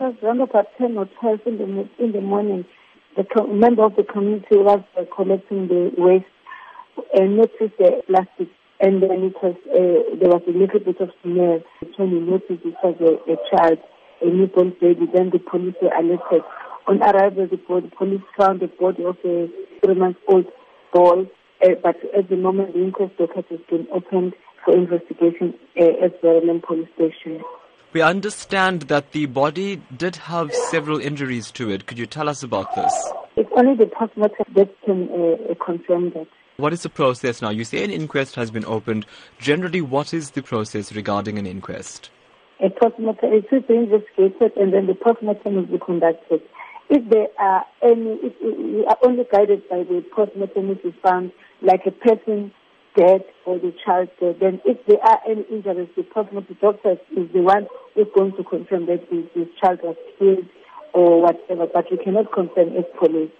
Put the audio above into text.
Around about 10 or 12 in the, in the morning. The co- member of the community was uh, collecting the waste and noticed the plastic and then it was, uh, there was a little bit of smell. When he noticed it was a, a child, a newborn baby, then the police were alerted. On arrival, the, police found the body of a three-month-old boy, uh, but at the moment the inquest docket has been opened for investigation uh, at the police station. We understand that the body did have several injuries to it. Could you tell us about this? It's only the postmortem that can uh, confirm that. What is the process now? You say an inquest has been opened. Generally, what is the process regarding an inquest? A postmortem is investigated and then the postmortem will be conducted. If there are any, if we are only guided by the postmortem which is found, like a person dead or the child dead, then if there are any injuries, the postmortem doctor is the one who's going to confirm that the, the child was killed or whatever, but we cannot confirm as police.